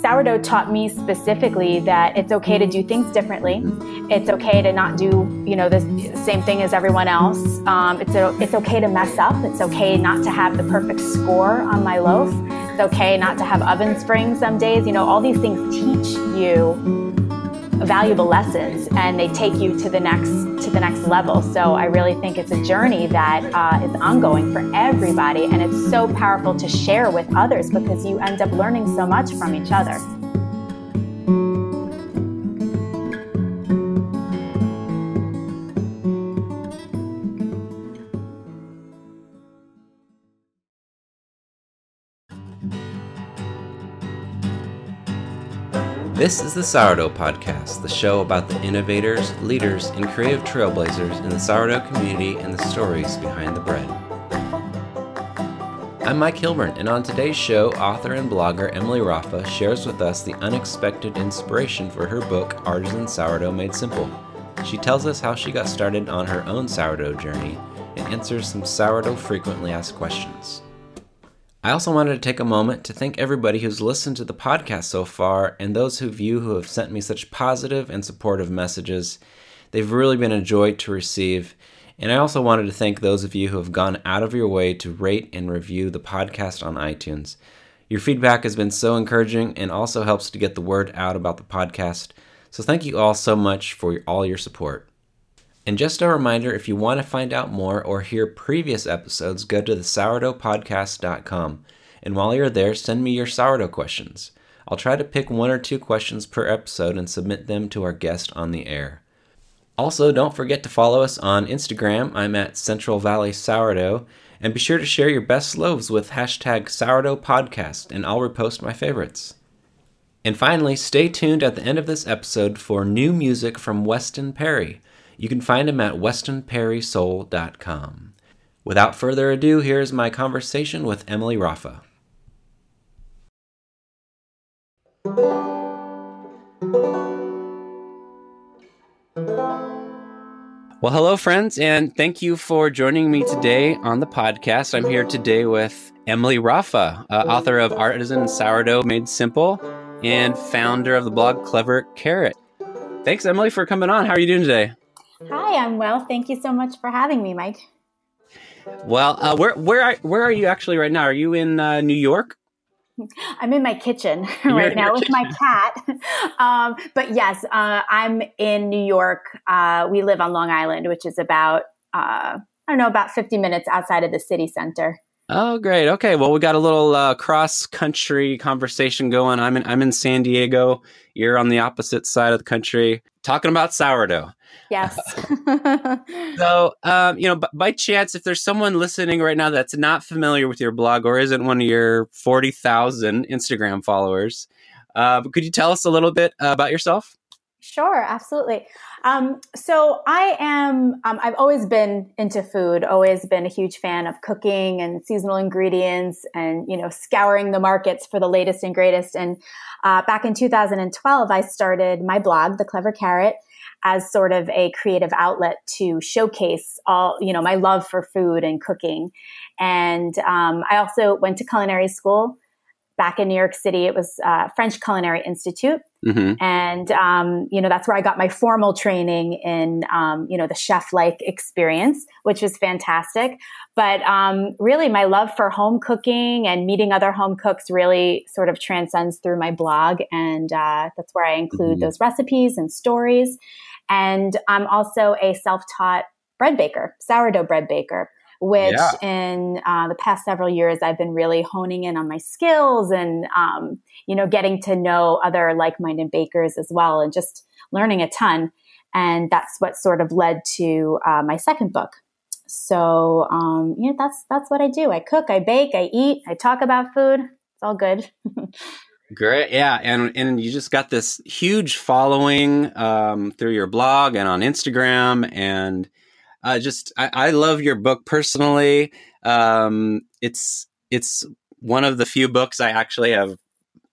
sourdough taught me specifically that it's okay to do things differently. Mm-hmm. It's okay to not do, you know, the same thing as everyone else. Um, it's, a, it's okay to mess up. It's okay not to have the perfect score on my loaf. It's okay not to have oven springs some days. You know, all these things teach you valuable lessons and they take you to the next to the next level. So i really think it's a journey that uh, is ongoing for everybody and it's so powerful to share with others because you end up learning so much from each other This is the Sourdough Podcast, the show about the innovators, leaders, and creative trailblazers in the sourdough community and the stories behind the bread. I'm Mike Hilburn, and on today's show, author and blogger Emilie Raffa shares with us the unexpected inspiration for her book, Artisan Sourdough Made Simple. She tells us how she got started on her own sourdough journey and answers some sourdough frequently asked questions. I also wanted to take a moment to thank everybody who's listened to the podcast so far and those of you who have sent me such positive and supportive messages. They've really been a joy to receive. And I also wanted to thank those of you who have gone out of your way to rate and review the podcast on iTunes. Your feedback has been so encouraging and also helps to get the word out about the podcast. So thank you all so much for all your support. And just a reminder if you want to find out more or hear previous episodes, go to the sourdoughpodcast.com. And while you're there, send me your sourdough questions. I'll try to pick one or two questions per episode and submit them to our guest on the air. Also, don't forget to follow us on Instagram. I'm at Central Valley Sourdough. And be sure to share your best loaves with hashtag sourdough podcast, and I'll repost my favorites. And finally, stay tuned at the end of this episode for new music from Weston Perry. You can find him at westonperrysoul.com. Without further ado, here's my conversation with Emilie Raffa. Well, hello, friends, and thank you for joining me today on the podcast. I'm here today with Emilie Raffa, uh, author of Artisan Sourdough Made Simple and founder of the blog Clever Carrot. Thanks, Emilie, for coming on. How are you doing today? Hi, I'm well. Thank you so much for having me, Mike. Well, uh, where where are, where are you actually right now? Are you in uh, New York? I'm in my kitchen right now with my cat. um, but yes, uh, I'm in New York. Uh, we live on Long Island, which is about uh, I don't know about 50 minutes outside of the city center. Oh, great. Okay. Well, we got a little uh, cross country conversation going. I'm in I'm in San Diego. You're on the opposite side of the country, talking about sourdough. Yes. so, um, you know, b- by chance, if there's someone listening right now that's not familiar with your blog or isn't one of your forty thousand Instagram followers, uh, could you tell us a little bit uh, about yourself? Sure, absolutely. Um, so I am, um, I've always been into food, always been a huge fan of cooking and seasonal ingredients and, you know, scouring the markets for the latest and greatest. And uh, back in 2012, I started my blog, The Clever Carrot, as sort of a creative outlet to showcase all, you know, my love for food and cooking. And um, I also went to culinary school back in New York City. It was uh, French Culinary Institute. Mm-hmm. And, um, you know, that's where I got my formal training in, um, you know, the chef like experience, which was fantastic. But um, really, my love for home cooking and meeting other home cooks really sort of transcends through my blog. And uh, that's where I include mm-hmm. those recipes and stories. And I'm also a self taught bread baker, sourdough bread baker which yeah. in uh, the past several years I've been really honing in on my skills and um, you know getting to know other like-minded bakers as well and just learning a ton. And that's what sort of led to uh, my second book. So um, yeah, that's that's what I do. I cook, I bake, I eat, I talk about food. It's all good. Great, yeah, and and you just got this huge following um, through your blog and on Instagram, and uh, just I, I, love your book personally. Um, it's it's one of the few books I actually have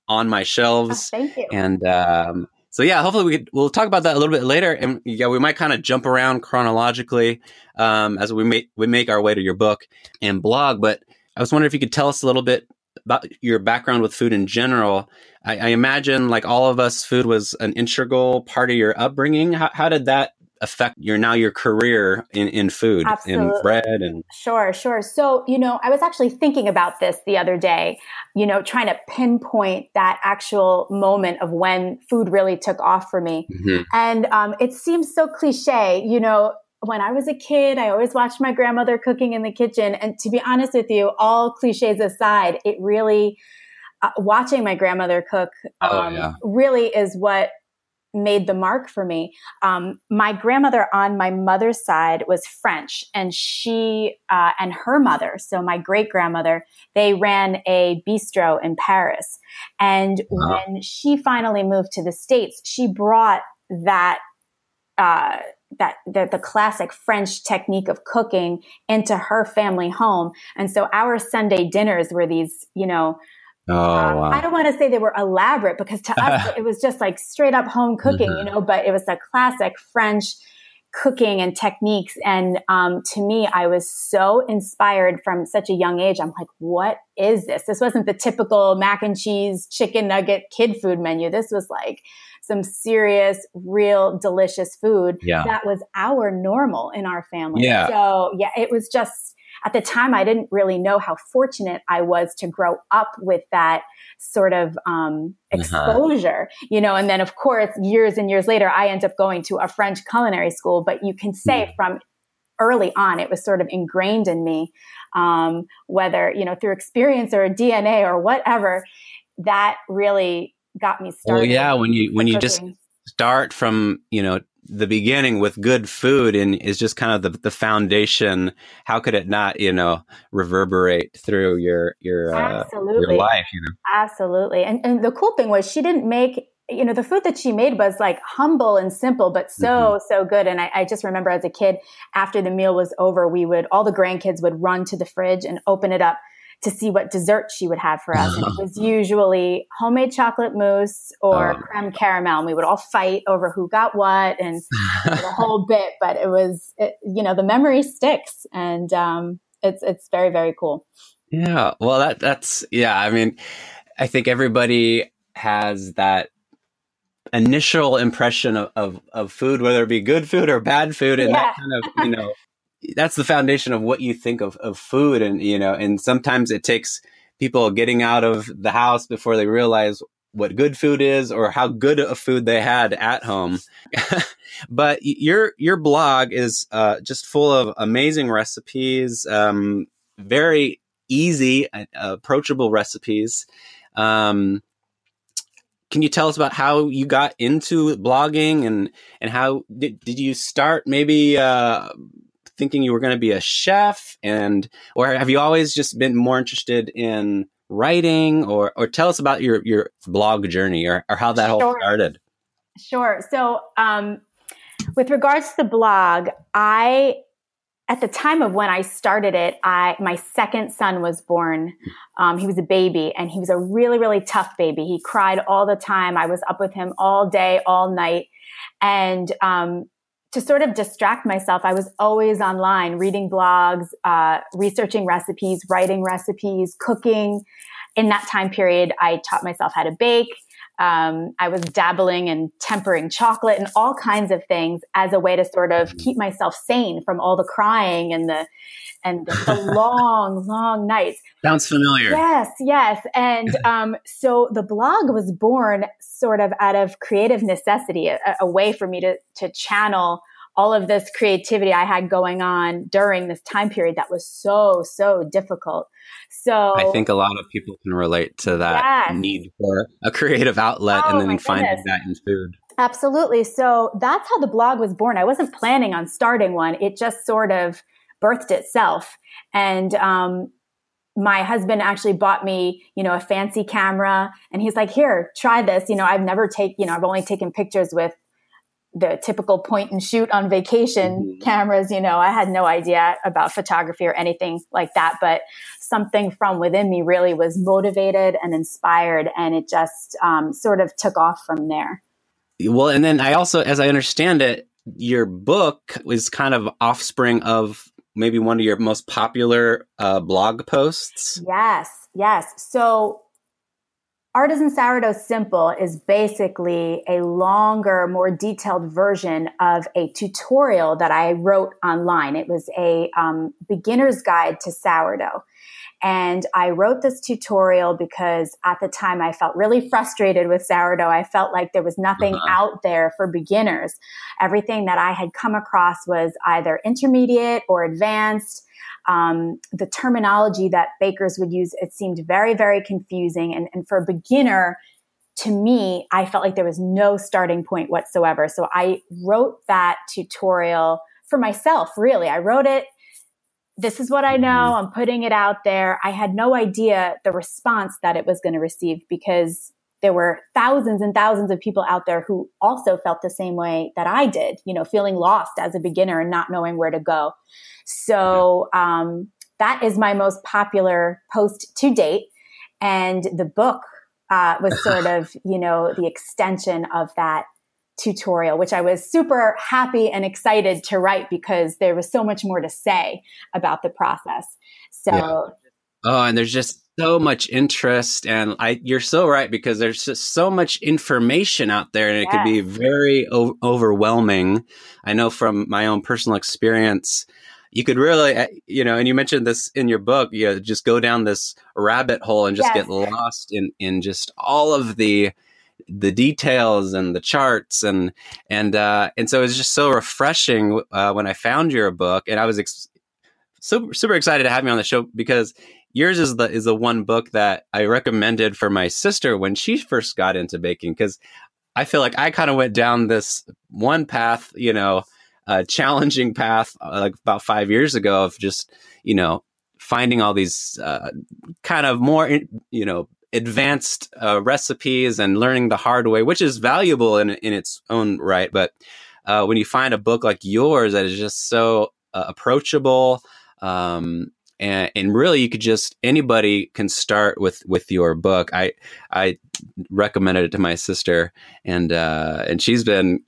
on my shelves. Oh, thank you. And um, so yeah, hopefully we could, we'll talk about that a little bit later, and yeah, we might kind of jump around chronologically um, as we make we make our way to your book and blog. But I was wondering if you could tell us a little bit about your background with food in general. I, I, imagine, like all of us, food was an integral part of your upbringing. How, how did that affect your now your career in, in food Absolutely. in bread and sure sure so you know i was actually thinking about this the other day you know trying to pinpoint that actual moment of when food really took off for me mm-hmm. and um, it seems so cliche you know when I was a kid, I always watched my grandmother cooking in the kitchen. And to be honest with you, all cliches aside, it really, uh, watching my grandmother cook oh, um, yeah. really is what made the mark for me. Um, my grandmother on my mother's side was French, and she uh, and her mother, so my great grandmother, they ran a bistro in Paris. And wow. when she finally moved to the States, she brought that. Uh, that the, the classic French technique of cooking into her family home. And so our Sunday dinners were these, you know, Oh, um, wow. I don't want to say they were elaborate because to us it was just like straight up home cooking, mm-hmm. you know, but it was the classic French cooking and techniques. And um, to me, I was so inspired from such a young age. I'm like, what is this? This wasn't the typical mac and cheese, chicken nugget kid food menu. This was like some serious, real, delicious food yeah. that was our normal in our family. Yeah. So yeah, it was just at the time, I didn't really know how fortunate I was to grow up with that sort of um, uh-huh. exposure, uh-huh. you know. And then, of course, years and years later, I end up going to a French culinary school. But you can say mm. from early on, it was sort of ingrained in me, um, whether you know through experience or DNA or whatever. That really got me started. Well, yeah, when you when you just start from you know the beginning with good food and is just kind of the, the foundation how could it not you know reverberate through your your uh, your life you know? Absolutely. And, and the cool thing was she didn't make you know the food that she made was like humble and simple but so mm-hmm. so good. And I, I, just remember as a kid after the meal was over we would all the grandkids would run to the fridge and open it up to see what dessert she would have for us. And it was usually homemade chocolate mousse or oh. creme caramel. And we would all fight over who got what and the whole bit. But it was, it, you know, the memory sticks and um, it's, it's very, very cool. Yeah. Well, that, that's, yeah. I mean, I think everybody has that initial impression of, of, of, food, whether it be good food or bad food, and yeah. that kind of, you know, that's the foundation of what you think of, of food. And you know and sometimes it takes people getting out of the house before they realize what good food is or how good a food they had at home. But your your blog is uh, just full of amazing recipes um, very easy uh, approachable recipes. Um, can you tell us about how you got into blogging and and how did, did you start maybe uh, thinking you were going to be a chef and or have you always just been more interested in writing or or tell us about your your blog journey or, or how that sure. all started sure so um, with regards to the blog i at the time of when I started it, I my second son was born. Um, he was a baby, and he was a really, really tough baby. He cried all the time. I was up with him all day, all night, and um, to sort of distract myself, I was always online reading blogs, uh, researching recipes, writing recipes, cooking. In that time period, I taught myself how to bake. Um, I was dabbling in tempering chocolate and all kinds of things as a way to sort of mm-hmm. keep myself sane from all the crying and the and the, long, long nights. Sounds familiar. Yes, yes. And um, so the blog was born sort of out of creative necessity, a, a way for me to to channel all of this creativity I had going on during this time period that was so, so difficult. So I think a lot of people can relate to that yes. need for a creative outlet oh, and then finding that in food. Absolutely. So that's how the blog was born. I wasn't planning on starting one. It just sort of birthed itself. And, um, my husband actually bought me, you know, a fancy camera and he's like, here, try this. You know, I've never take, you know, I've only taken pictures with the typical point and shoot on vacation mm-hmm. cameras. You know, I had no idea about photography or anything like that, but something from within me really was motivated and inspired, and it just um, sort of took off from there. Well, and then I also, as I understand it, your book was kind of offspring of maybe one of your most popular uh, blog posts. Yes. Yes. So Artisan Sourdough Simple is basically a longer, more detailed version of a tutorial that I wrote online. It was a um, beginner's guide to sourdough. And I wrote this tutorial because at the time I felt really frustrated with sourdough. I felt like there was nothing uh-huh. out there for beginners. Everything that I had come across was either intermediate or advanced um, the terminology that bakers would use, it seemed very, very confusing. And, and for a beginner, to me, I felt like there was no starting point whatsoever. So I wrote that tutorial for myself, really. I wrote it. This is what I know. Mm-hmm. I'm putting it out there. I had no idea the response that it was going to receive because there were thousands and thousands of people out there who also felt the same way that I did, you know, feeling lost as a beginner and not knowing where to go. So um, that is my most popular post to date. And the book uh, was sort of, you know, the extension of that tutorial, which I was super happy and excited to write because there was so much more to say about the process. So, yeah. oh, and there's just so much interest, and I you're so right because there's just so much information out there, and it yes. could be very o- overwhelming. I know from my own personal experience you could really, eh, you know, and you mentioned this in your book, you know, just go down this rabbit hole and just yes. get lost in, in just all of the, the details and the charts and, and, uh, and so it was just so refreshing, uh, when I found your book and I was ex- super, super excited to have you on the show because yours is the, is the one book that I recommended for my sister when she first got into baking. Cause I feel like I kind of went down this one path, you know, uh, challenging path uh, like about five years ago of just you know finding all these uh, kind of more you know advanced uh, recipes and learning the hard way, which is valuable in in its own right. But uh, when you find a book like yours that is just so uh, approachable. Um, and, and really you could just anybody can start with with your book i i recommended it to my sister and uh and she's been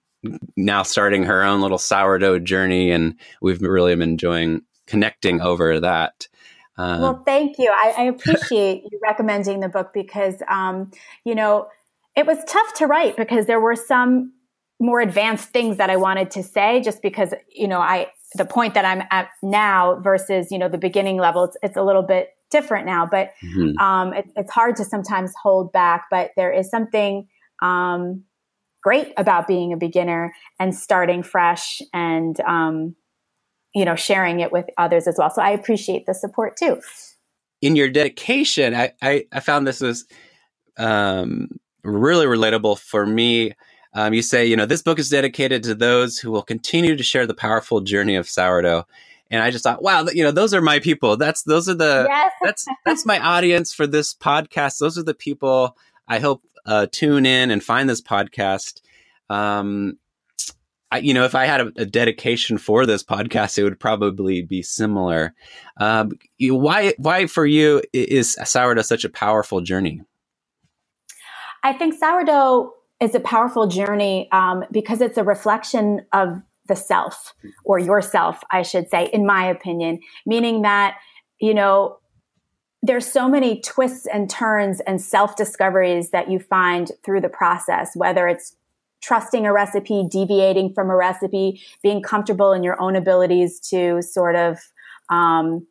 now starting her own little sourdough journey, and we've really been enjoying connecting over that. Uh, well, thank you. I, I appreciate you recommending the book because, um, you know, it was tough to write because there were some more advanced things that I wanted to say just because, you know, I, the point that I'm at now versus, you know, the beginning level, it's, it's a little bit different now, but, mm-hmm. um, it, it's hard to sometimes hold back, but there is something, um, great about being a beginner and starting fresh and um, you know sharing it with others as well so i appreciate the support too in your dedication i i, I found this was um, really relatable for me um, you say you know this book is dedicated to those who will continue to share the powerful journey of sourdough and I just thought, wow, you know, those are my people. That's those are the yes. that's that's my audience for this podcast. Those are the people I hope uh, tune in and find this podcast. Um, I, you know, if I had a, a, dedication for this podcast, it would probably be similar. Um, why, why for you is sourdough such a powerful journey? I think sourdough is a powerful journey um, because it's a reflection of the self or yourself, I should say, in my opinion, meaning that, you know, there's so many twists and turns and self discoveries that you find through the process, whether it's trusting a recipe, deviating from a recipe, being comfortable in your own abilities to sort of, um,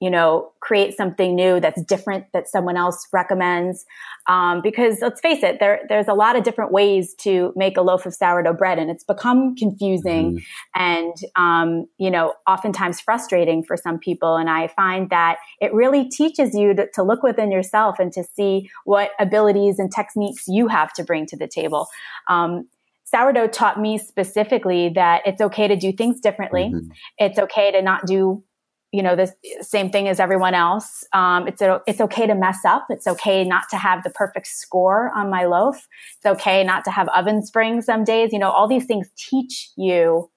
you know, create something new that's different that someone else recommends. Um, because let's face it, there, there's a lot of different ways to make a loaf of sourdough bread and it's become confusing mm. and, um, you know, oftentimes frustrating for some people. And I find that it really teaches you to, to look within yourself and to see what abilities and techniques you have to bring to the table. Um, sourdough taught me specifically that it's okay to do things differently. Mm-hmm. It's okay to not do you know the same thing as everyone else. Um, it's a, it's okay to mess up. It's okay not to have the perfect score on my loaf. It's okay not to have oven springs some days. You know, all these things teach you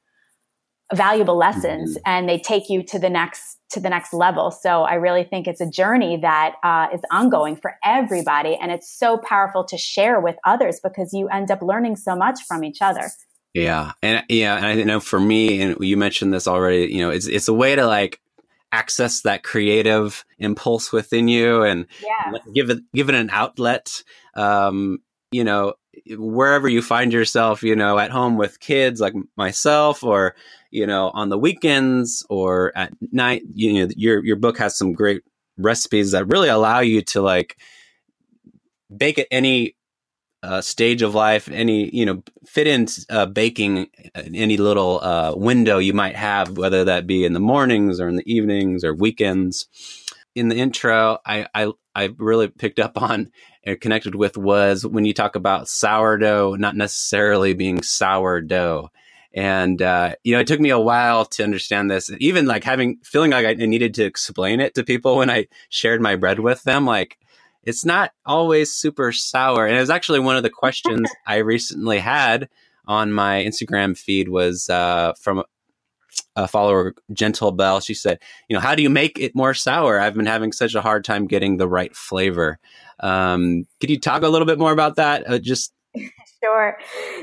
valuable lessons, mm-hmm. and they take you to the next to the next level. So I really think it's a journey that uh, is ongoing for everybody, and it's so powerful to share with others because you end up learning so much from each other. Yeah, and yeah, and I know for me, and you mentioned this already. You know, it's it's a way to like access that creative impulse within you and yeah. give it give it an outlet. Um, you know, wherever you find yourself, you know, at home with kids like myself, or you know, on the weekends or at night. You know, your your book has some great recipes that really allow you to like bake at any uh, stage of life, any you know, fit in uh, baking any little uh, window you might have, whether that be in the mornings or in the evenings or weekends. In the intro, I I, I really picked up on and connected with was when you talk about sourdough not necessarily being sourdough. And uh, you know, it took me a while to understand this. Even like having feeling like I needed to explain it to people when I shared my bread with them, like it's not always super sour. And it was actually one of the questions I recently had on my Instagram feed was uh, from a follower, Gentle Bell. She said, "You know, how do you make it more sour? I've been having such a hard time getting the right flavor." Um, could you talk a little bit more about that? Uh, just sure,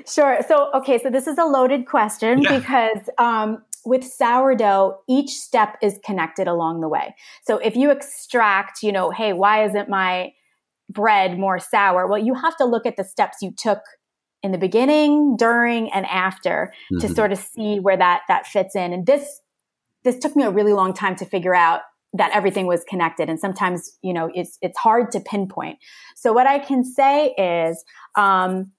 sure. So, okay, so this is a loaded question yeah. because um, with sourdough, each step is connected along the way. So if you extract, you know, hey, why isn't my bread more sour? Well, you have to look at the steps you took in the beginning, during, and after mm-hmm. to sort of see where that that fits in. And this this took me a really long time to figure out that everything was connected. And sometimes, you know, it's it's hard to pinpoint. So what I can say is um,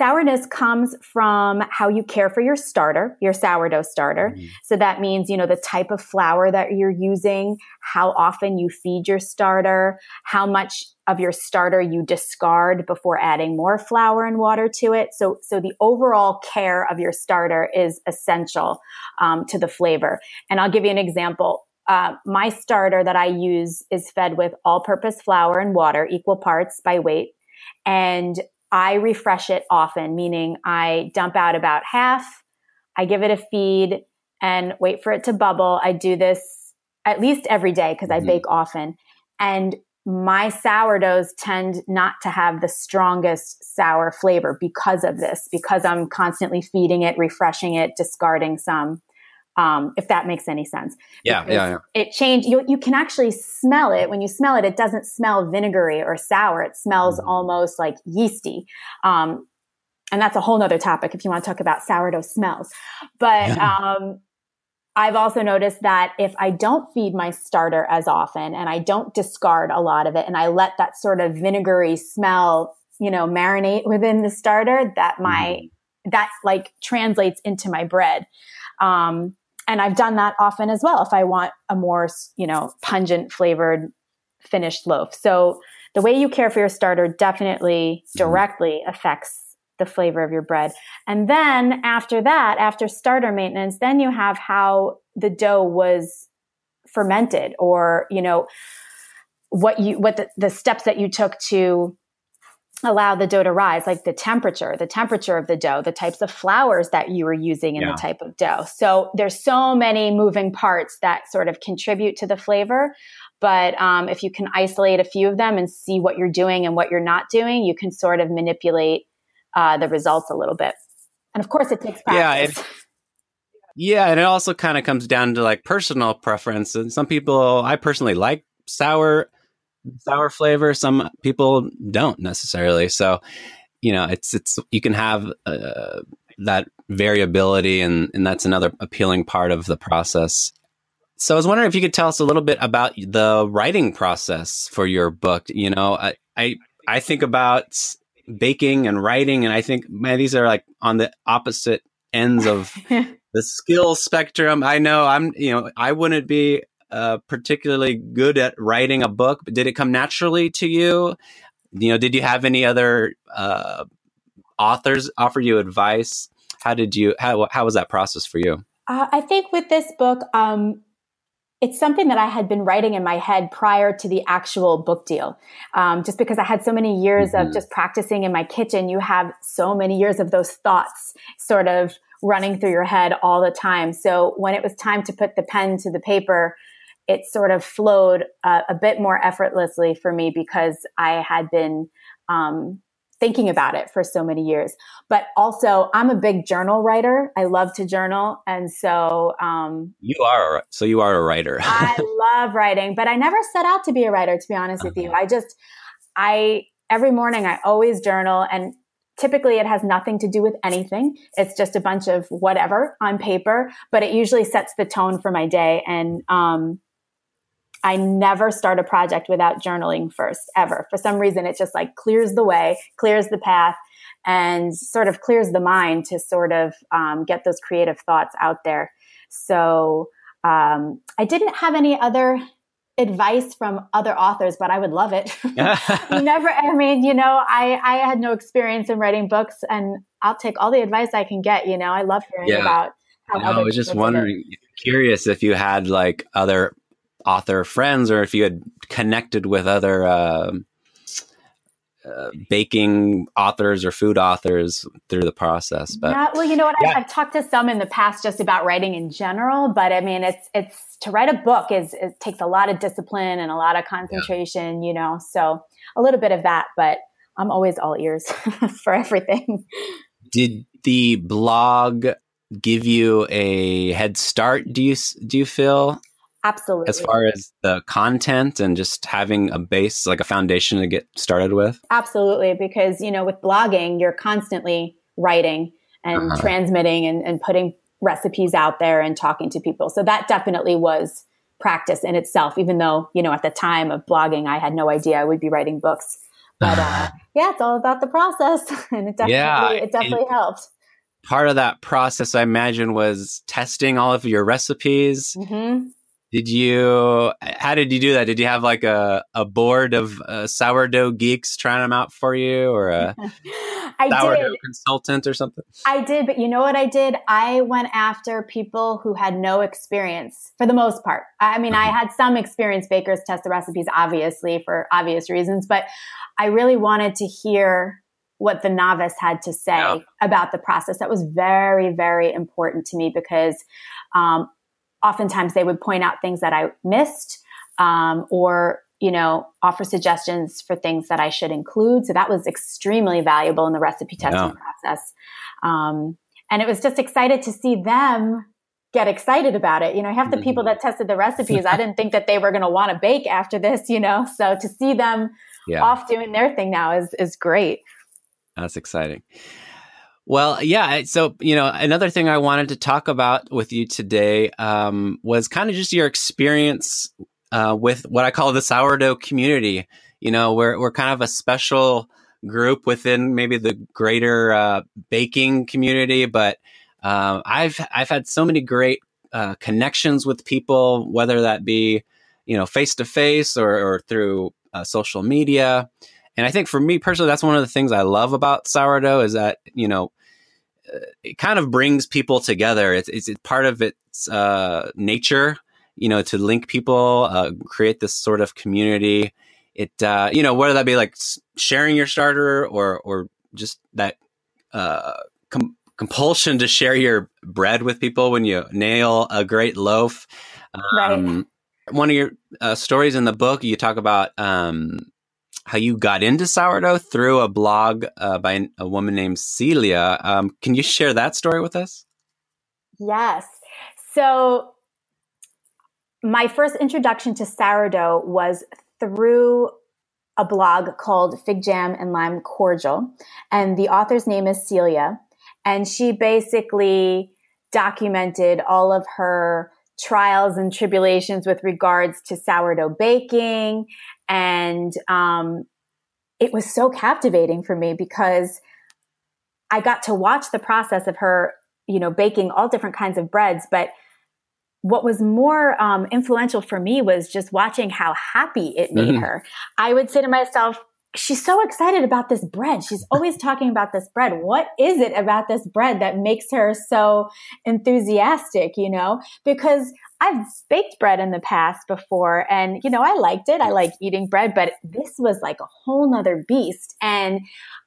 Sourness comes from how you care for your starter, your sourdough starter. Mm-hmm. So that means, you know, the type of flour that you're using, how often you feed your starter, how much of your starter you discard before adding more flour and water to it. So, so the overall care of your starter is essential um, to the flavor. And I'll give you an example. Uh, my starter that I use is fed with all purpose flour and water, equal parts by weight. And I refresh it often, meaning I dump out about half, I give it a feed and wait for it to bubble. I do this at least every day because mm-hmm. I bake often. And my sourdoughs tend not to have the strongest sour flavor because of this, because I'm constantly feeding it, refreshing it, discarding some um, if that makes any sense. Yeah, yeah, yeah. It changed. You, you can actually smell it. When you smell it, it doesn't smell vinegary or sour. It smells mm-hmm. almost like yeasty. Um, and that's a whole nother topic if you want to talk about sourdough smells. But um, I've also noticed that if I don't feed my starter as often and I don't discard a lot of it and I let that sort of vinegary smell, you know, marinate within the starter, that my, mm. that like translates into my bread. Um, and I've done that often as well if I want a more, you know, pungent flavored finished loaf. So the way you care for your starter definitely mm-hmm. directly affects the flavor of your bread. And then after that, after starter maintenance, then you have how the dough was fermented or, you know, what you what the, the steps that you took to allow the dough to rise, like the temperature, the temperature of the dough, the types of flours that you were using in yeah. the type of dough. So there's so many moving parts that sort of contribute to the flavor. But um, if you can isolate a few of them and see what you're doing and what you're not doing, you can sort of manipulate uh, the results a little bit. And of course, it takes practice. Yeah, it, yeah, and it also kind of comes down to like personal preference. And some people, I personally like sour sour flavor. Some people don't necessarily. So, you know, it's it's you can have uh, that variability, and and that's another appealing part of the process. So I was wondering if you could tell us a little bit about the writing process for your book. You know, I I, I think about baking and writing, and I think man, these are like on the opposite ends of the skill spectrum. I know I'm, you know, I wouldn't be uh, particularly good at writing a book, but did it come naturally to you? You know, did you have any other uh, authors offer you advice? How did you how how was that process for you? Uh, I think with this book, um, it's something that I had been writing in my head prior to the actual book deal. Um, just because I had so many years mm-hmm. of just practicing in my kitchen, you have so many years of those thoughts sort of running through your head all the time. So when it was time to put the pen to the paper, it sort of flowed uh, a bit more effortlessly for me because I had been um, thinking about it for so many years. But also, I'm a big journal writer. I love to journal, and so um, you are. So you are a writer. I love writing, but I never set out to be a writer. To be honest with you, uh-huh. I just I every morning I always journal, and typically it has nothing to do with anything. It's just a bunch of whatever on paper, but it usually sets the tone for my day. And um, I never start a project without journaling first, ever. For some reason, it just like clears the way, clears the path, and sort of clears the mind to sort of um, get those creative thoughts out there. So um, I didn't have any other advice from other authors, but I would love it. Never, I mean, you know, I, I had no experience in writing books and I'll take all the advice I can get. You know, I love hearing yeah. about how I was just wondering, curious if you had like other author friends or if you had connected with other uh, uh, baking authors or food authors through the process. But yeah, well, you know what? Yeah. I, have talked to some in the past just about writing in general, but I mean, it's it's to write a book is it takes a lot of discipline and a lot of concentration. Yeah. You know, so a little bit of that, but I'm always all ears for everything. Did the blog give you a head start? Do you do you feel Absolutely. As far as the content and just having a base, like a foundation to get started with? Absolutely. Because, you know, with blogging, you're constantly writing and uh-huh. transmitting and, and putting recipes out there and talking to people. So that definitely was practice in itself, even though, you know, at the time of blogging, I had no idea I would be writing books. But uh, yeah, it's all about the process. and it definitely, yeah, it definitely it, helped. Part of that process, I imagine, was testing all of your recipes. Mm-hmm did you? How did you do that? Did you have like a, a board of uh, sourdough geeks trying them out for you, or a sourdough did. consultant or something? I did, but you know what I did? I went after people who had no experience for the most part. I mean, I mm-hmm. had some experienced bakers test the recipes, obviously for obvious reasons, but I really wanted to hear what the novice had to say yeah. about the process. That was very, very important to me because um, oftentimes they would point out things that I missed um, or you know offer suggestions for things that I should include. So that was extremely valuable in the recipe testing yeah. process. Um, and it was just excited to see them get excited about it. You know, half the people mm-hmm. that tested the recipes, I didn't think that they were going to want to bake after this. You know, so to see them yeah. off doing their thing now is is great. That's exciting. Well, yeah. So, you know, another thing I wanted to talk about with you today um, was kind of just your experience uh, with what I call the sourdough community. You know, we're, we're kind of a special group within maybe the greater uh, baking community, but uh, I've I've had so many great uh, connections with people, whether that be you know face to face or through uh, social media. And I think for me personally, that's one of the things I love about sourdough is that you know it kind of brings people together. It's, it's, part of its uh, nature, you know, to link people, uh, create this sort of community. It, uh, you know, whether that be like sharing your starter or, or just that uh, com- compulsion to share your bread with people when you nail a great loaf. Um, right. One of your uh, stories in the book, you talk about um, how you got into sourdough through a blog uh, by a woman named Celia. Um, can you share that story with us? Yes. So, my first introduction to sourdough was through a blog called Fig Jam and Lime Cordial. And the author's name is Celia. And she basically documented all of her trials and tribulations with regards to sourdough baking and um, it was so captivating for me because I got to watch the process of her, you know, baking all different kinds of breads. But what was more um, influential for me was just watching how happy it made mm-hmm. her. I would say to myself, she's so excited about this bread. She's always talking about this bread. What is it about this bread that makes her so enthusiastic, you know? Because I've baked bread in the past before and, you know, I liked it. I like eating bread, but this was like a whole nother beast. And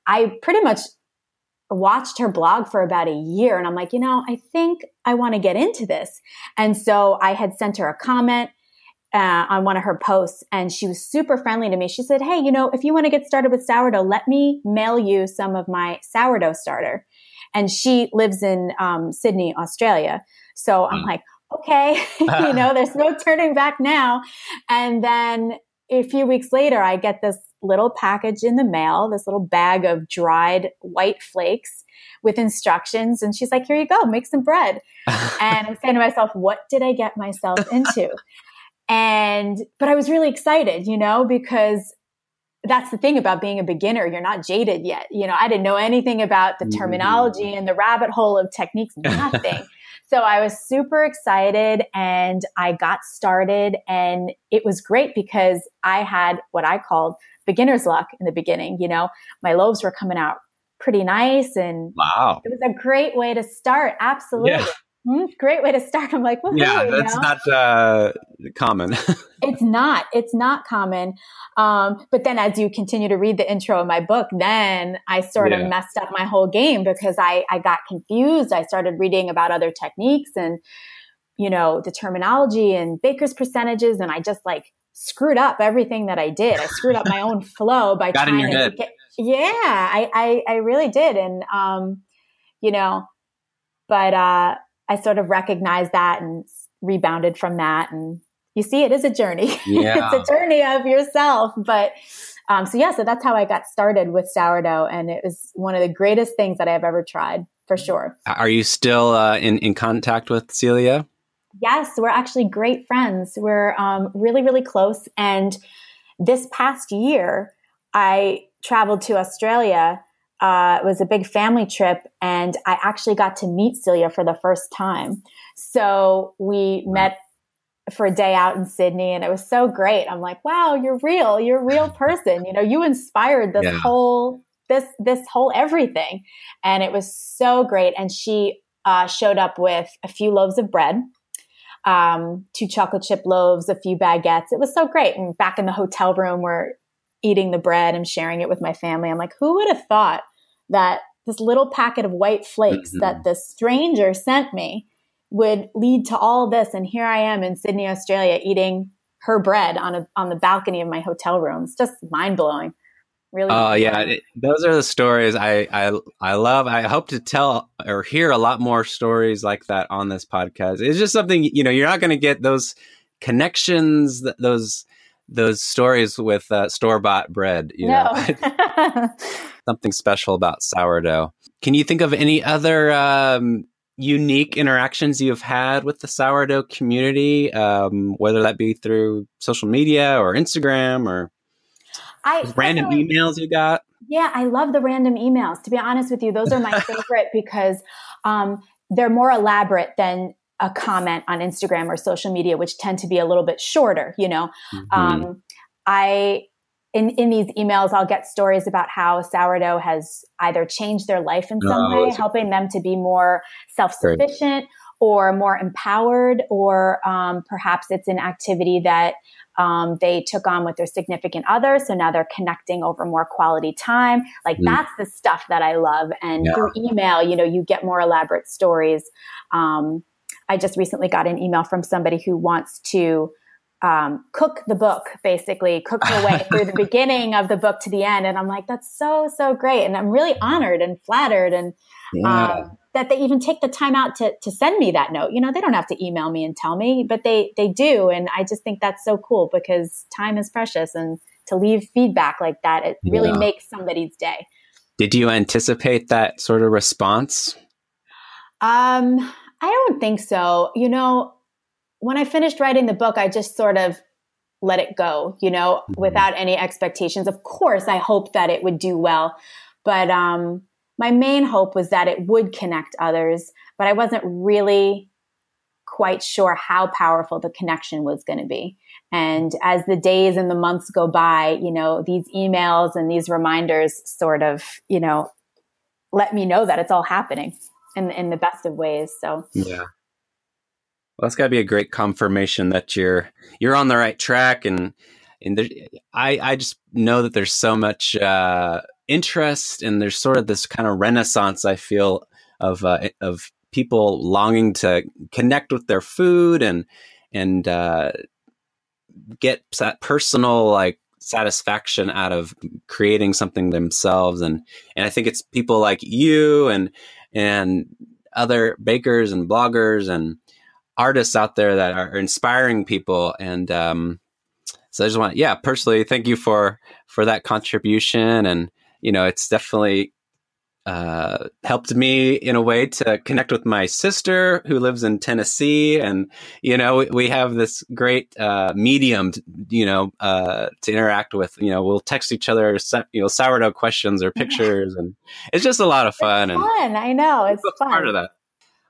I pretty much watched her blog for about a year and I'm like, you know, I think I want to get into this. And so I had sent her a comment uh, on one of her posts and she was super friendly to me. She said, Hey, you know, if you want to get started with sourdough, let me mail you some of my sourdough starter. And she lives in um, Sydney, Australia. So I'm mm. like, okay, you know, there's no turning back now. And then a few weeks later, I get this little package in the mail, this little bag of dried white flakes with instructions. And she's like, here you go, make some bread. and I'm saying to myself, what did I get myself into? And, but I was really excited, you know, because that's the thing about being a beginner. You're not jaded yet. You know, I didn't know anything about the terminology mm-hmm. and the rabbit hole of techniques, nothing. So I was super excited and I got started and it was great because I had what I called beginner's luck in the beginning. You know, my loaves were coming out pretty nice and wow. it was a great way to start. Absolutely. Yeah. Mm, great way to start. I'm like, yeah, that's not uh, common. it's not. It's not common. Um, but then, as you continue to read the intro of my book, then I sort yeah. of messed up my whole game because I I got confused. I started reading about other techniques and you know the terminology and baker's percentages, and I just like screwed up everything that I did. I screwed up my own flow by got trying to get. Yeah, I, I I really did, and um, you know, but uh I sort of recognized that and rebounded from that. And you see, it is a journey. Yeah. it's a journey of yourself. But um, so, yeah, so that's how I got started with sourdough. And it was one of the greatest things that I've ever tried, for sure. Are you still uh, in, in contact with Celia? Yes, we're actually great friends. We're um, really, really close. And this past year, I traveled to Australia uh, it was a big family trip, and I actually got to meet Celia for the first time. So we met for a day out in Sydney, and it was so great. I'm like, wow, you're real. You're a real person. You know, you inspired this yeah. whole this this whole everything, and it was so great. And she uh, showed up with a few loaves of bread. Um, two chocolate chip loaves, a few baguettes. It was so great. And back in the hotel room, we're eating the bread and sharing it with my family. I'm like, who would have thought that this little packet of white flakes mm-hmm. that the stranger sent me would lead to all this. And here I am in Sydney, Australia, eating her bread on a on the balcony of my hotel room. It's just mind blowing. Really. Oh uh, yeah, it, those are the stories I, I I love. I hope to tell or hear a lot more stories like that on this podcast. It's just something you know you're not going to get those connections, those those stories with uh, store bought bread. You no. know, something special about sourdough. Can you think of any other um, unique interactions you've had with the sourdough community, um, whether that be through social media or Instagram or I, random emails you got? Yeah, I love the random emails. To be honest with you, those are my favorite because um, they're more elaborate than a comment on Instagram or social media, which tend to be a little bit shorter. You know, mm-hmm. um, I in in these emails I'll get stories about how sourdough has either changed their life in some oh, way, helping them to be more self sufficient or more empowered, or um, perhaps it's an activity that um, they took on with their significant other. So now they're connecting over more quality time. Like mm. that's the stuff that I love. And yeah. through email, you know, you get more elaborate stories. Um, I just recently got an email from somebody who wants to um, cook the book, basically cook her way through the beginning of the book to the end. And I'm like, that's so, so great. And I'm really honored and flattered and yeah. um, that they even take the time out to, to send me that note. You know, they don't have to email me and tell me, but they, they do. And I just think that's so cool because time is precious and to leave feedback like that, it really yeah. makes somebody's day. Did you anticipate that sort of response? Um, I don't think so. You know, when I finished writing the book, I just sort of let it go, you know, mm-hmm. without any expectations. Of course, I hoped that it would do well, but um, my main hope was that it would connect others, but I wasn't really quite sure how powerful the connection was going to be. And as the days and the months go by, you know, these emails and these reminders sort of, you know, let me know that it's all happening in in the best of ways. So yeah. Well, that's got to be a great confirmation that you're you're on the right track, and and there, I I just know that there's so much uh, interest, and there's sort of this kind of renaissance I feel of uh, of people longing to connect with their food and and uh, get that personal like satisfaction out of creating something themselves and and I think it's people like you and and other bakers and bloggers and artists out there that are inspiring people. And um, so I just want yeah personally thank you for for that contribution. And you know it's definitely uh, helped me in a way to connect with my sister who lives in Tennessee, and you know we, have this great uh, medium, to, you know, uh, to interact with. You know, we'll text each other, you know, sourdough questions or pictures, and it's just a lot of fun. It's fun, and I know it's fun. Part of that.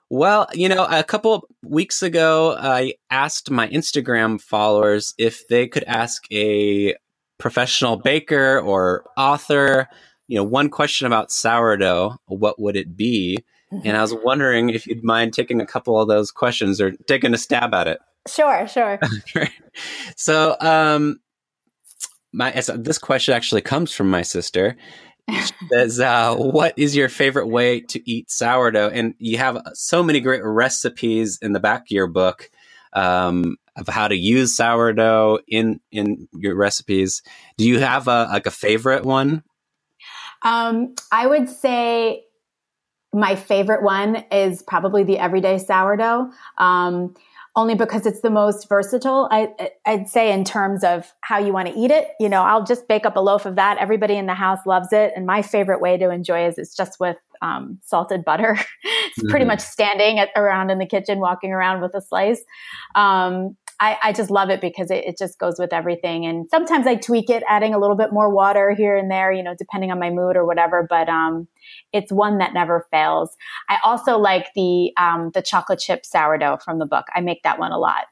Well, you know, a couple weeks ago, I asked my Instagram followers if they could ask a professional baker or author you know, one question about sourdough, what would it be? And I was wondering if you'd mind taking a couple of those questions or taking a stab at it. Sure, sure. so, um, my this question actually comes from my sister. She says, uh, "What is your favorite way to eat sourdough?" And you have so many great recipes in the back of your book um, of how to use sourdough in in your recipes. Do you have a like a favorite one? Um, I would say my favorite one is probably the everyday sourdough. Um, only because it's the most versatile. I, would say in terms of how you want to eat it. You know, I'll just bake up a loaf of that. Everybody in the house loves it, and my favorite way to enjoy is it's just with um, salted butter. it's mm-hmm. pretty much standing at, around in the kitchen, walking around with a slice. Um, I, I just love it because it, it just goes with everything. And sometimes I tweak it, adding a little bit more water here and there, you know, depending on my mood or whatever. But um, it's one that never fails. I also like the um, the chocolate chip sourdough from the book. I make that one a lot.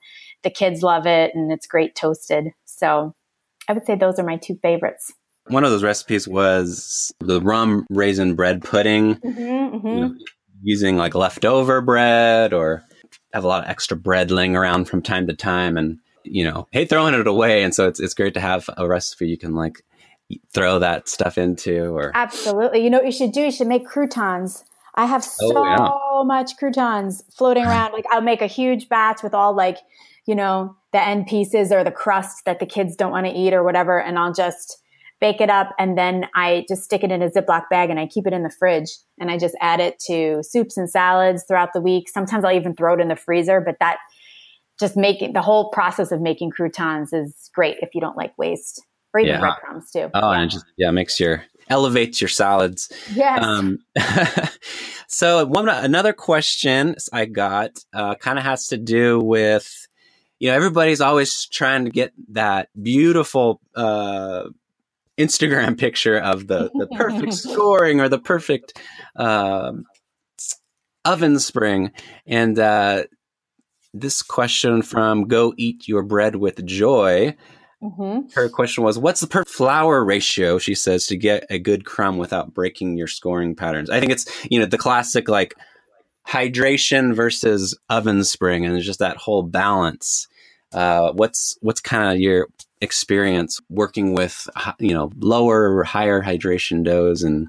The kids love it, and it's great toasted. So I would say those are my two favorites. One of those recipes was the rum raisin bread pudding, mm-hmm, mm-hmm. You know, using like leftover bread or have a lot of extra bread laying around from time to time and you know hate throwing it away. And so it's, it's great to have a recipe you can like throw that stuff into or absolutely. You know what you should do? You should make croutons. I have oh, so oh, yeah. much croutons floating around. Like i'll make a huge batch with all like you know the end pieces or the crust that the kids don't want to eat or whatever and i'll just bake it up, and then I just stick it in a Ziploc bag and I keep it in the fridge. And I just add it to soups and salads throughout the week. Sometimes I'll even throw it in the freezer, but that just making the whole process of making croutons is great if you don't like waste or even yeah. breadcrumbs too. Oh, yeah. and just yeah, makes your elevates your salads. Yes. Um, so one another question I got uh, kind of has to do with you know everybody's always trying to get that beautiful uh, Instagram picture of the the perfect scoring or the perfect um, oven spring, and uh, this question from Go Eat Your Bread with Joy. Mm-hmm. Her question was, "What's the per flour ratio?" She says to get a good crumb without breaking your scoring patterns. I think it's you know the classic like hydration versus oven spring, and it's just that whole balance. Uh, what's what's kind of your experience working with you know lower or higher hydration doughs and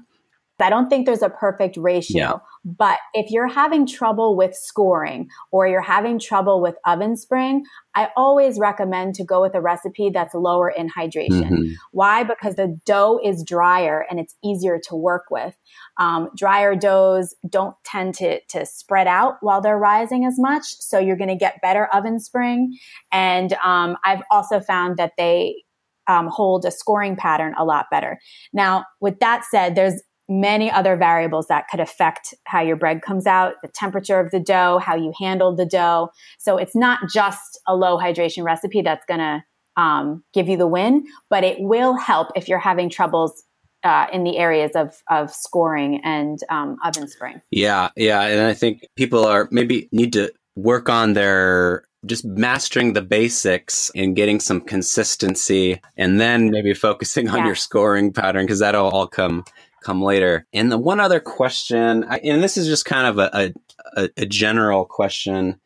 I don't think there's a perfect ratio, yeah. but if you're having trouble with scoring or you're having trouble with oven spring, I always recommend to go with a recipe that's lower in hydration. Mm-hmm. Why? Because the dough is drier and it's easier to work with. Um, drier doughs don't tend to, to spread out while they're rising as much. So you're going to get better oven spring. And um, I've also found that they um, hold a scoring pattern a lot better. Now, with that said, there's many other variables that could affect how your bread comes out, the temperature of the dough, how you handle the dough. So it's not just a low hydration recipe that's going to um, give you the win, but it will help if you're having troubles uh, in the areas of of scoring and um, oven spring. Yeah, yeah, and I think people are maybe need to work on their just mastering the basics and getting some consistency, and then maybe focusing on yeah. your scoring pattern because that'll all come come later. And the one other question, and this is just kind of a, a, a general question.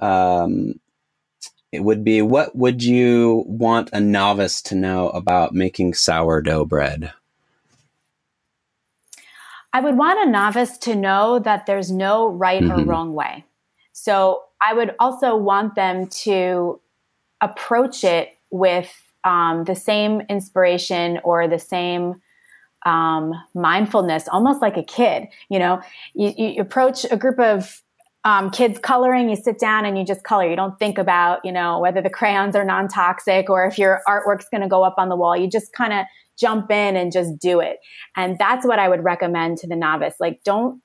Um, it would be what would you want a novice to know about making sourdough bread? I would want a novice to know that there's no right mm-hmm. or wrong way. So I would also want them to approach it with um, the same inspiration or the same um, mindfulness, almost like a kid. You know, you, you approach a group of um, kids coloring, you sit down and you just color. You don't think about, you know, whether the crayons are non toxic or if your artwork's going to go up on the wall. You just kind of jump in and just do it. And that's what I would recommend to the novice. Like, don't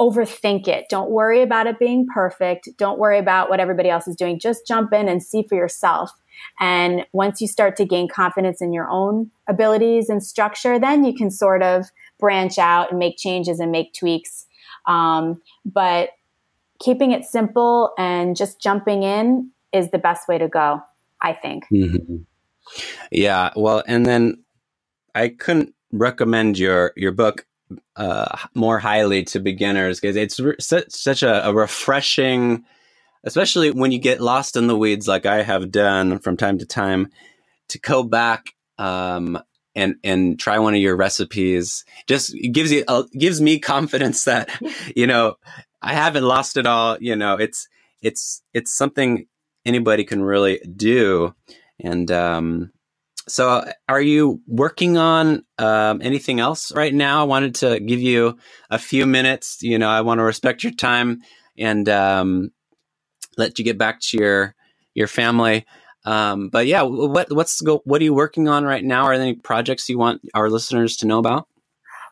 overthink it. Don't worry about it being perfect. Don't worry about what everybody else is doing. Just jump in and see for yourself. And once you start to gain confidence in your own abilities and structure, then you can sort of branch out and make changes and make tweaks. Um, but keeping it simple and just jumping in is the best way to go, I think. Mm-hmm. Yeah. Well, and then I couldn't recommend your your book uh, more highly to beginners because it's re- such, a, a, refreshing, especially when you get lost in the weeds like I have done from time to time, to go back um, and and try one of your recipes. Just gives you uh, gives me confidence that you know I haven't lost it all. You know, it's it's it's something anybody can really do, and um, so, are you working on um, anything else right now? I wanted to give you a few minutes. You know, I want to respect your time and um, let you get back to your your family. Um, but yeah, what what's go, what are you working on right now? Are there any projects you want our listeners to know about?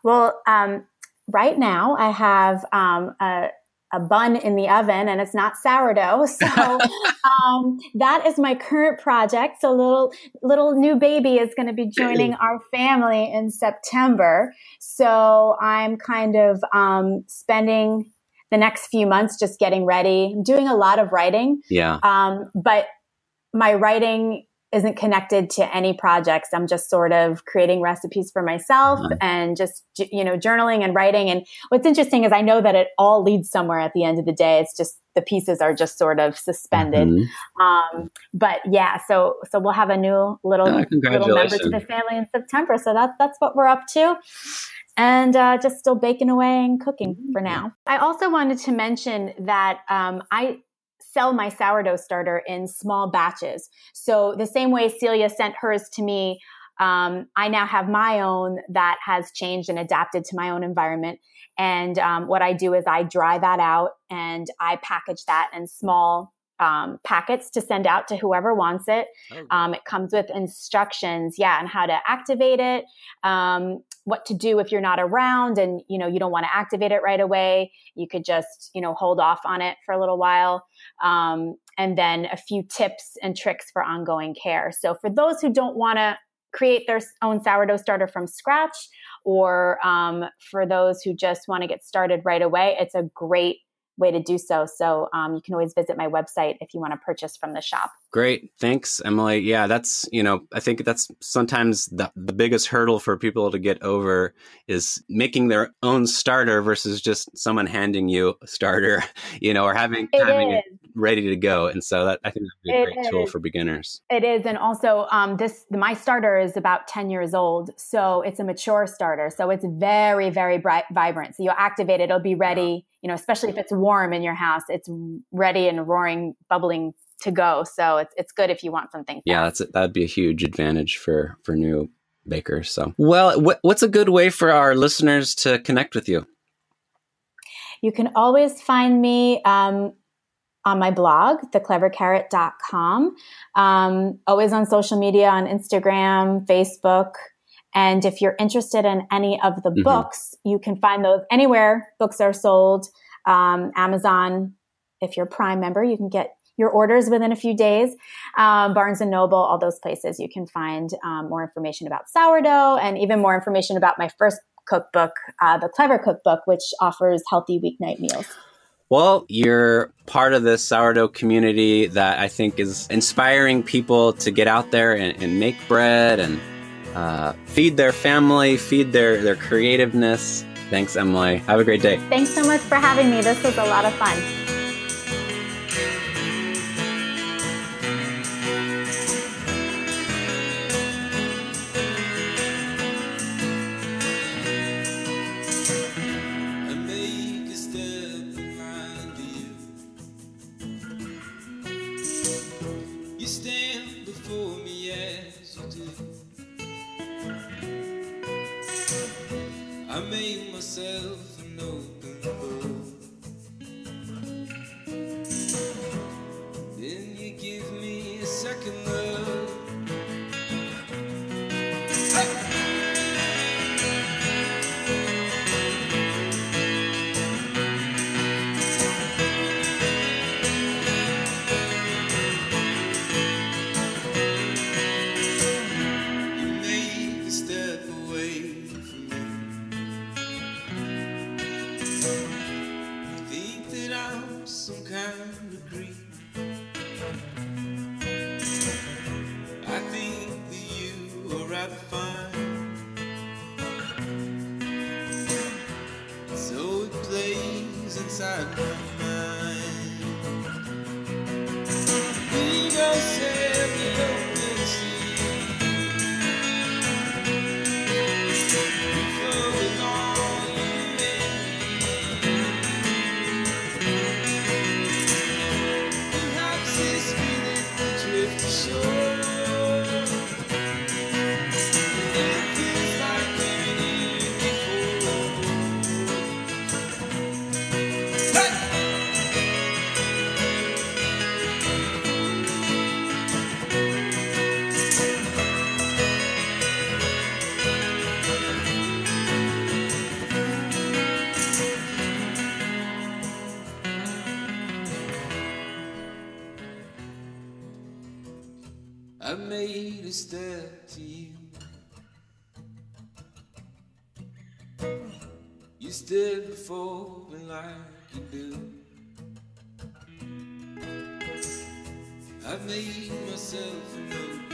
Well, um, right now I have um, a, a bun in the oven and it's not sourdough. So um, that is my current project. So little little new baby is going to be joining our family in September. So I'm kind of um, spending the next few months just getting ready. I'm doing a lot of writing. Yeah. Um, but my writing isn't connected to any projects. I'm just sort of creating recipes for myself uh-huh. and just, you know, journaling and writing. And what's interesting is I know that it all leads somewhere at the end of the day. It's just the pieces are just sort of suspended. Mm-hmm. Um, but yeah, so, so we'll have a new little, uh, little member to the family in September. So that, that's what we're up to and uh, just still baking away and cooking for mm-hmm. now. I also wanted to mention that um, I sell my sourdough starter in small batches. So the same way Celia sent hers to me, um, I now have my own that has changed and adapted to my own environment. And um, what I do is I dry that out and I package that in small um, packets to send out to whoever wants it. Oh. Um, it comes with instructions, yeah, on how to activate it, um, what to do if you're not around, and you know you don't want to activate it right away. You could just you know hold off on it for a little while, um, and then a few tips and tricks for ongoing care. So for those who don't want to create their own sourdough starter from scratch, or um, for those who just want to get started right away, it's a great way to do so. So um, you can always visit my website if you want to purchase from the shop. Great. Thanks, Emilie. Yeah, that's, you know, I think that's sometimes the, the biggest hurdle for people to get over is making their own starter versus just someone handing you a starter, you know, or having, it having it ready to go. And so that I think be a it great is. tool for beginners. It is. And also um, this, my starter is about 10 years old. So it's a mature starter. So it's very, very bright, vibrant. So you'll activate it. It'll be ready, you know, especially if it's warm in your house, it's ready and roaring, bubbling to go. So it's it's good if you want something. Fast. Yeah, that's that'd be a huge advantage for for new bakers. So, well, wh- what's a good way for our listeners to connect with you? You can always find me um, on my blog, theclevercarrot.com. Um, always on social media on Instagram, Facebook. And if you're interested in any of the mm-hmm. books, you can find those anywhere books are sold. Um, Amazon, if you're a Prime member, you can get your orders within a few days. Um, Barnes and Noble, all those places, you can find um, more information about sourdough and even more information about my first cookbook, uh, the Clever Cookbook, which offers healthy weeknight meals. Well, you're part of this sourdough community that I think is inspiring people to get out there and, and make bread and uh, feed their family, feed their, their creativeness. Thanks, Emilie. Have a great day. Thanks so much for having me. This was a lot of fun. Me like you do. I've made myself a open